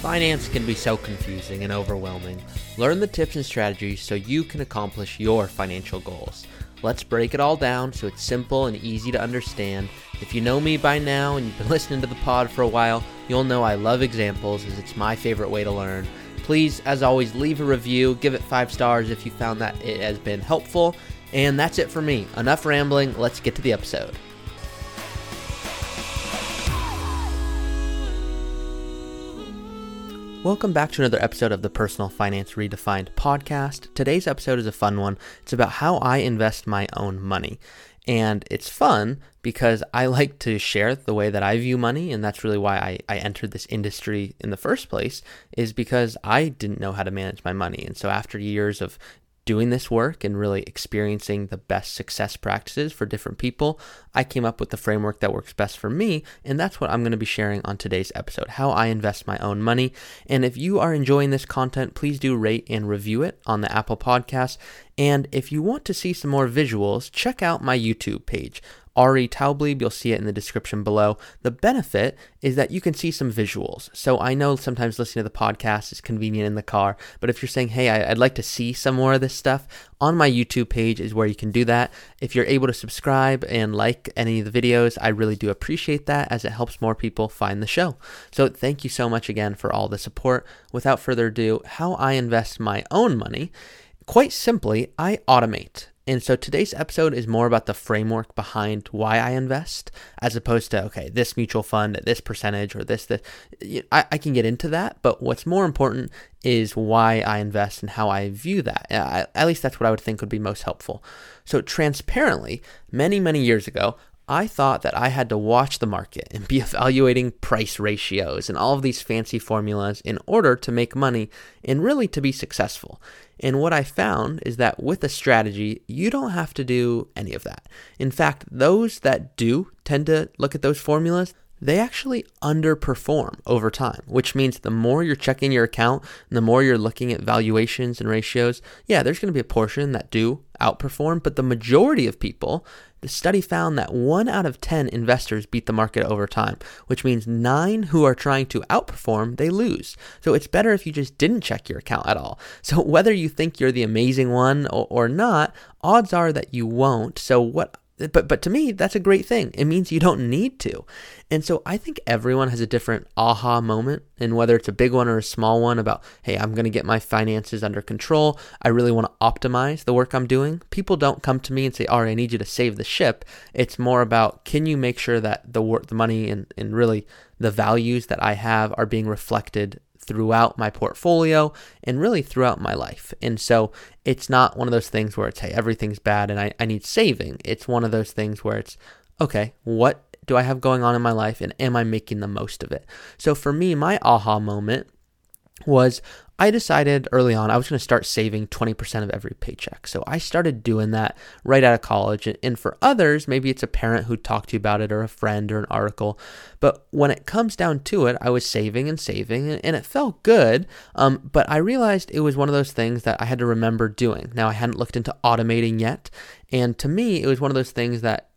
Finance can be so confusing and overwhelming. Learn the tips and strategies so you can accomplish your financial goals. Let's break it all down so it's simple and easy to understand. If you know me by now and you've been listening to the pod for a while, you'll know I love examples as it's my favorite way to learn. Please, as always, leave a review, give it five stars if you found that it has been helpful. And that's it for me. Enough rambling, let's get to the episode. Welcome back to another episode of the Personal Finance Redefined podcast. Today's episode is a fun one. It's about how I invest my own money. And it's fun because I like to share the way that I view money. And that's really why I, I entered this industry in the first place, is because I didn't know how to manage my money. And so after years of doing this work and really experiencing the best success practices for different people, I came up with the framework that works best for me. And that's what I'm going to be sharing on today's episode how I invest my own money. And if you are enjoying this content, please do rate and review it on the Apple Podcast. And if you want to see some more visuals, check out my YouTube page. Ari Taublieb, you'll see it in the description below. The benefit is that you can see some visuals. So I know sometimes listening to the podcast is convenient in the car, but if you're saying, hey, I'd like to see some more of this stuff, on my YouTube page is where you can do that. If you're able to subscribe and like any of the videos, I really do appreciate that as it helps more people find the show. So thank you so much again for all the support. Without further ado, how I invest my own money. Quite simply, I automate. And so today's episode is more about the framework behind why I invest, as opposed to, okay, this mutual fund at this percentage or this, this. I, I can get into that, but what's more important is why I invest and how I view that. I, at least that's what I would think would be most helpful. So, transparently, many, many years ago, I thought that I had to watch the market and be evaluating price ratios and all of these fancy formulas in order to make money and really to be successful. And what I found is that with a strategy, you don't have to do any of that. In fact, those that do tend to look at those formulas, they actually underperform over time, which means the more you're checking your account the more you're looking at valuations and ratios, yeah, there's going to be a portion that do outperform, but the majority of people, the study found that one out of 10 investors beat the market over time, which means nine who are trying to outperform, they lose. So it's better if you just didn't check your account at all. So whether you think you're the amazing one or, or not, odds are that you won't. So what but but to me that's a great thing. It means you don't need to. And so i think everyone has a different aha moment and whether it's a big one or a small one about hey i'm going to get my finances under control. I really want to optimize the work i'm doing. People don't come to me and say all right i need you to save the ship. It's more about can you make sure that the work the money and, and really the values that i have are being reflected throughout my portfolio and really throughout my life. And so it's not one of those things where it's, hey, everything's bad and I, I need saving. It's one of those things where it's, okay, what do I have going on in my life and am I making the most of it? So for me, my aha moment was I decided early on I was going to start saving 20% of every paycheck. So I started doing that right out of college. And for others, maybe it's a parent who talked to you about it or a friend or an article. But when it comes down to it, I was saving and saving and it felt good. Um, but I realized it was one of those things that I had to remember doing. Now, I hadn't looked into automating yet. And to me, it was one of those things that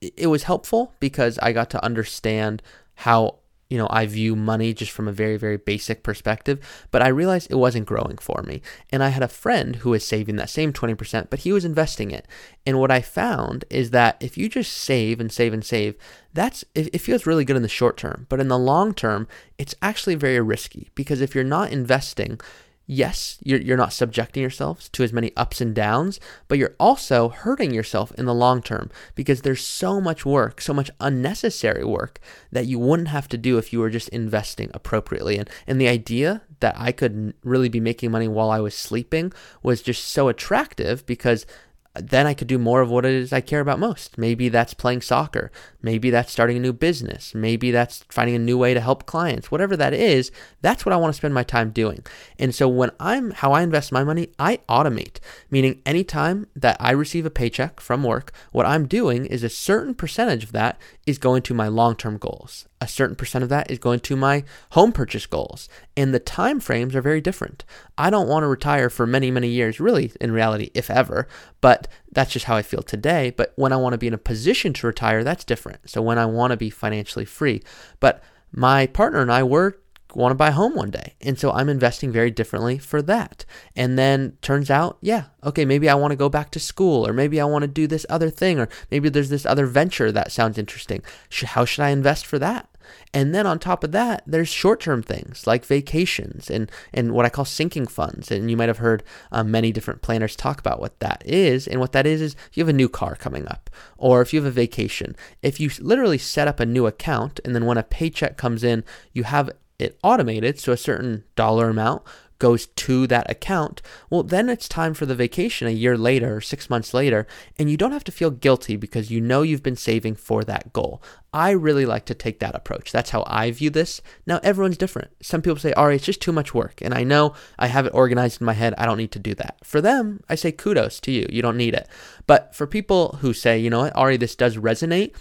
it was helpful because I got to understand how you know, I view money just from a very, very basic perspective, but I realized it wasn't growing for me. And I had a friend who was saving that same 20%, but he was investing it. And what I found is that if you just save and save and save, that's it, feels really good in the short term, but in the long term, it's actually very risky because if you're not investing, yes, you're, you're not subjecting yourselves to as many ups and downs, but you're also hurting yourself in the long term because there's so much work, so much unnecessary work that you wouldn't have to do if you were just investing appropriately. And, and the idea that I could really be making money while I was sleeping was just so attractive because then I could do more of what it is I care about most. Maybe that's playing soccer. Maybe that's starting a new business. Maybe that's finding a new way to help clients. Whatever that is, that's what I want to spend my time doing. And so when I'm how I invest my money, I automate, meaning anytime that I receive a paycheck from work, what I'm doing is a certain percentage of that is going to my long-term goals a certain percent of that is going to my home purchase goals. And the time frames are very different. I don't want to retire for many, many years, really, in reality, if ever, but that's just how I feel today. But when I want to be in a position to retire, that's different. So when I want to be financially free. But my partner and I were want to buy a home one day. And so I'm investing very differently for that. And then turns out, yeah, okay, maybe I want to go back to school or maybe I want to do this other thing or maybe there's this other venture that sounds interesting. How should I invest for that? And then on top of that, there's short term things like vacations and, and what I call sinking funds. And you might have heard um, many different planners talk about what that is. And what that is, is you have a new car coming up, or if you have a vacation, if you literally set up a new account and then when a paycheck comes in, you have it automated, so a certain dollar amount goes to that account, well, then it's time for the vacation a year later six months later, and you don't have to feel guilty because you know you've been saving for that goal. I really like to take that approach. That's how I view this. Now, everyone's different. Some people say, Ari, it's just too much work. And I know I have it organized in my head. I don't need to do that. For them, I say kudos to you. You don't need it. But for people who say, you know what, Ari, this does resonate,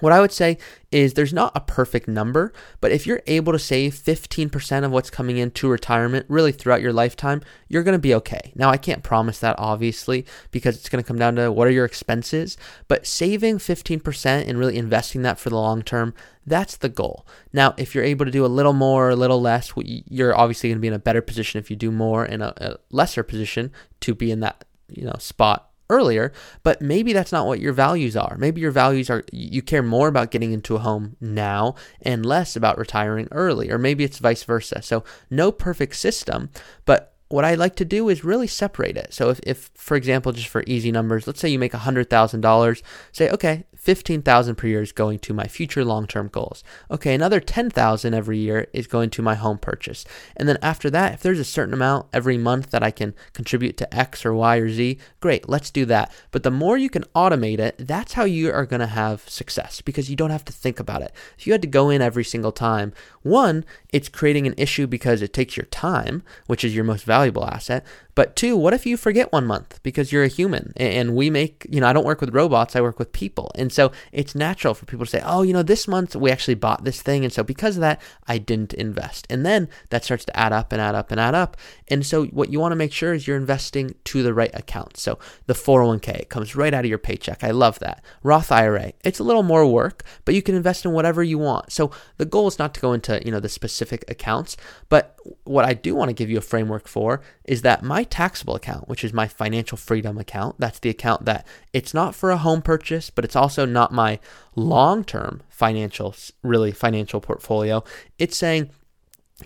what I would say is there's not a perfect number, but if you're able to save 15% of what's coming into retirement really throughout your lifetime, you're going to be okay. Now, I can't promise that obviously because it's going to come down to what are your expenses, but saving 15% and really investing that for the long term, that's the goal. Now, if you're able to do a little more, or a little less, you're obviously going to be in a better position if you do more in a, a lesser position to be in that, you know, spot earlier, but maybe that's not what your values are. Maybe your values are you care more about getting into a home now and less about retiring early, or maybe it's vice versa. So, no perfect system, but what I like to do is really separate it. So if, if for example, just for easy numbers, let's say you make $100,000, say, okay, 15,000 per year is going to my future long-term goals. Okay, another 10,000 every year is going to my home purchase. And then after that, if there's a certain amount every month that I can contribute to X or Y or Z, great, let's do that. But the more you can automate it, that's how you are going to have success because you don't have to think about it. If you had to go in every single time, one, it's creating an issue because it takes your time, which is your most valuable asset. But two, what if you forget one month because you're a human and we make, you know, I don't work with robots, I work with people. And so it's natural for people to say, oh, you know, this month we actually bought this thing. And so because of that, I didn't invest. And then that starts to add up and add up and add up. And so what you want to make sure is you're investing to the right account. So the 401k, it comes right out of your paycheck. I love that. Roth IRA, it's a little more work, but you can invest in whatever you want. So the goal is not to go into, you know, the specific accounts, but what I do want to give you a framework for is that my taxable account, which is my financial freedom account, that's the account that it's not for a home purchase, but it's also not my long term financial, really financial portfolio. It's saying,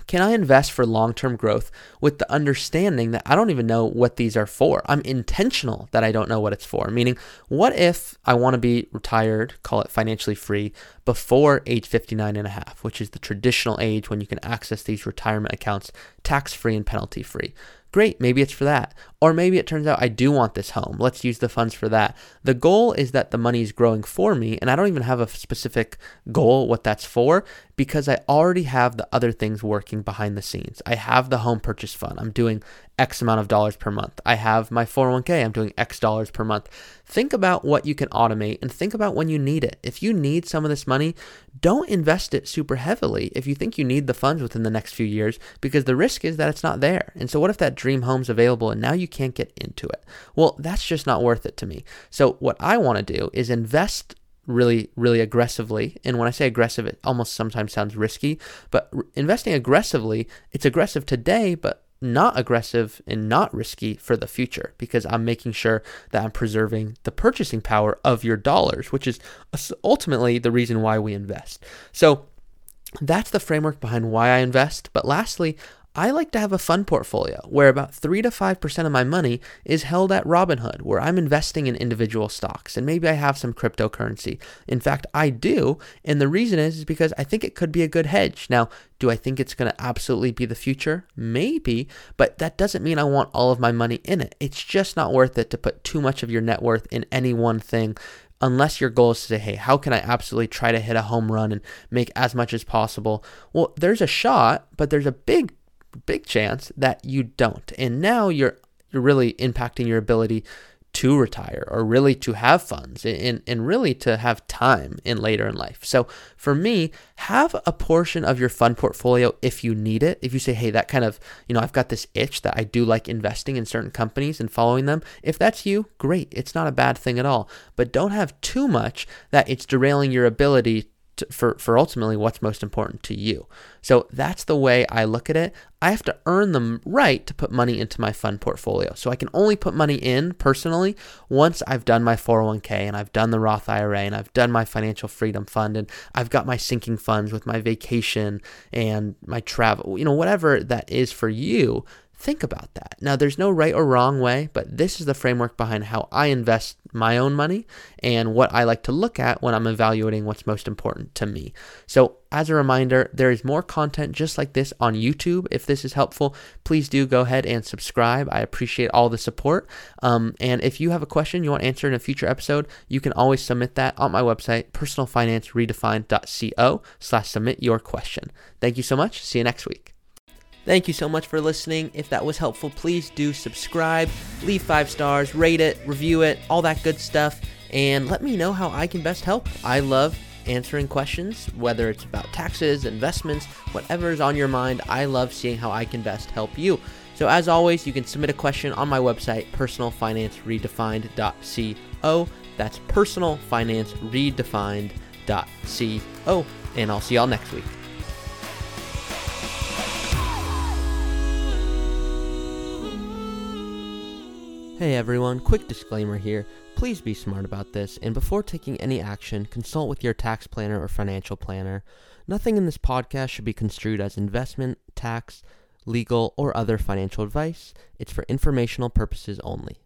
can I invest for long term growth with the understanding that I don't even know what these are for? I'm intentional that I don't know what it's for. Meaning, what if I want to be retired, call it financially free, before age 59 and a half, which is the traditional age when you can access these retirement accounts tax free and penalty free? Great, maybe it's for that. Or maybe it turns out I do want this home. Let's use the funds for that. The goal is that the money is growing for me, and I don't even have a specific goal what that's for because I already have the other things working behind the scenes. I have the home purchase fund. I'm doing X amount of dollars per month. I have my 401k, I'm doing X dollars per month. Think about what you can automate and think about when you need it. If you need some of this money, don't invest it super heavily if you think you need the funds within the next few years because the risk is that it's not there. And so, what if that dream home's available and now you can't get into it? Well, that's just not worth it to me. So, what I want to do is invest really, really aggressively. And when I say aggressive, it almost sometimes sounds risky, but investing aggressively, it's aggressive today, but not aggressive and not risky for the future because I'm making sure that I'm preserving the purchasing power of your dollars, which is ultimately the reason why we invest. So that's the framework behind why I invest. But lastly, I like to have a fund portfolio where about 3 to 5% of my money is held at Robinhood, where I'm investing in individual stocks and maybe I have some cryptocurrency. In fact, I do, and the reason is, is because I think it could be a good hedge. Now, do I think it's going to absolutely be the future? Maybe, but that doesn't mean I want all of my money in it. It's just not worth it to put too much of your net worth in any one thing unless your goal is to say, hey, how can I absolutely try to hit a home run and make as much as possible? Well, there's a shot, but there's a big big chance that you don't. And now you're you're really impacting your ability to retire or really to have funds and, and really to have time in later in life. So for me, have a portion of your fund portfolio if you need it. If you say, hey, that kind of, you know, I've got this itch that I do like investing in certain companies and following them. If that's you, great. It's not a bad thing at all. But don't have too much that it's derailing your ability to, for, for ultimately what's most important to you. So that's the way I look at it. I have to earn the right to put money into my fund portfolio. So I can only put money in personally once I've done my 401k and I've done the Roth IRA and I've done my financial freedom fund and I've got my sinking funds with my vacation and my travel, you know, whatever that is for you Think about that. Now, there's no right or wrong way, but this is the framework behind how I invest my own money and what I like to look at when I'm evaluating what's most important to me. So, as a reminder, there is more content just like this on YouTube. If this is helpful, please do go ahead and subscribe. I appreciate all the support. Um, and if you have a question you want answered in a future episode, you can always submit that on my website, personalfinanceredefined.co slash submit your question. Thank you so much. See you next week. Thank you so much for listening. If that was helpful, please do subscribe, leave five stars, rate it, review it, all that good stuff, and let me know how I can best help. I love answering questions, whether it's about taxes, investments, whatever is on your mind. I love seeing how I can best help you. So, as always, you can submit a question on my website, personalfinanceredefined.co. That's personalfinanceredefined.co. And I'll see y'all next week. Hey everyone, quick disclaimer here. Please be smart about this, and before taking any action, consult with your tax planner or financial planner. Nothing in this podcast should be construed as investment, tax, legal, or other financial advice. It's for informational purposes only.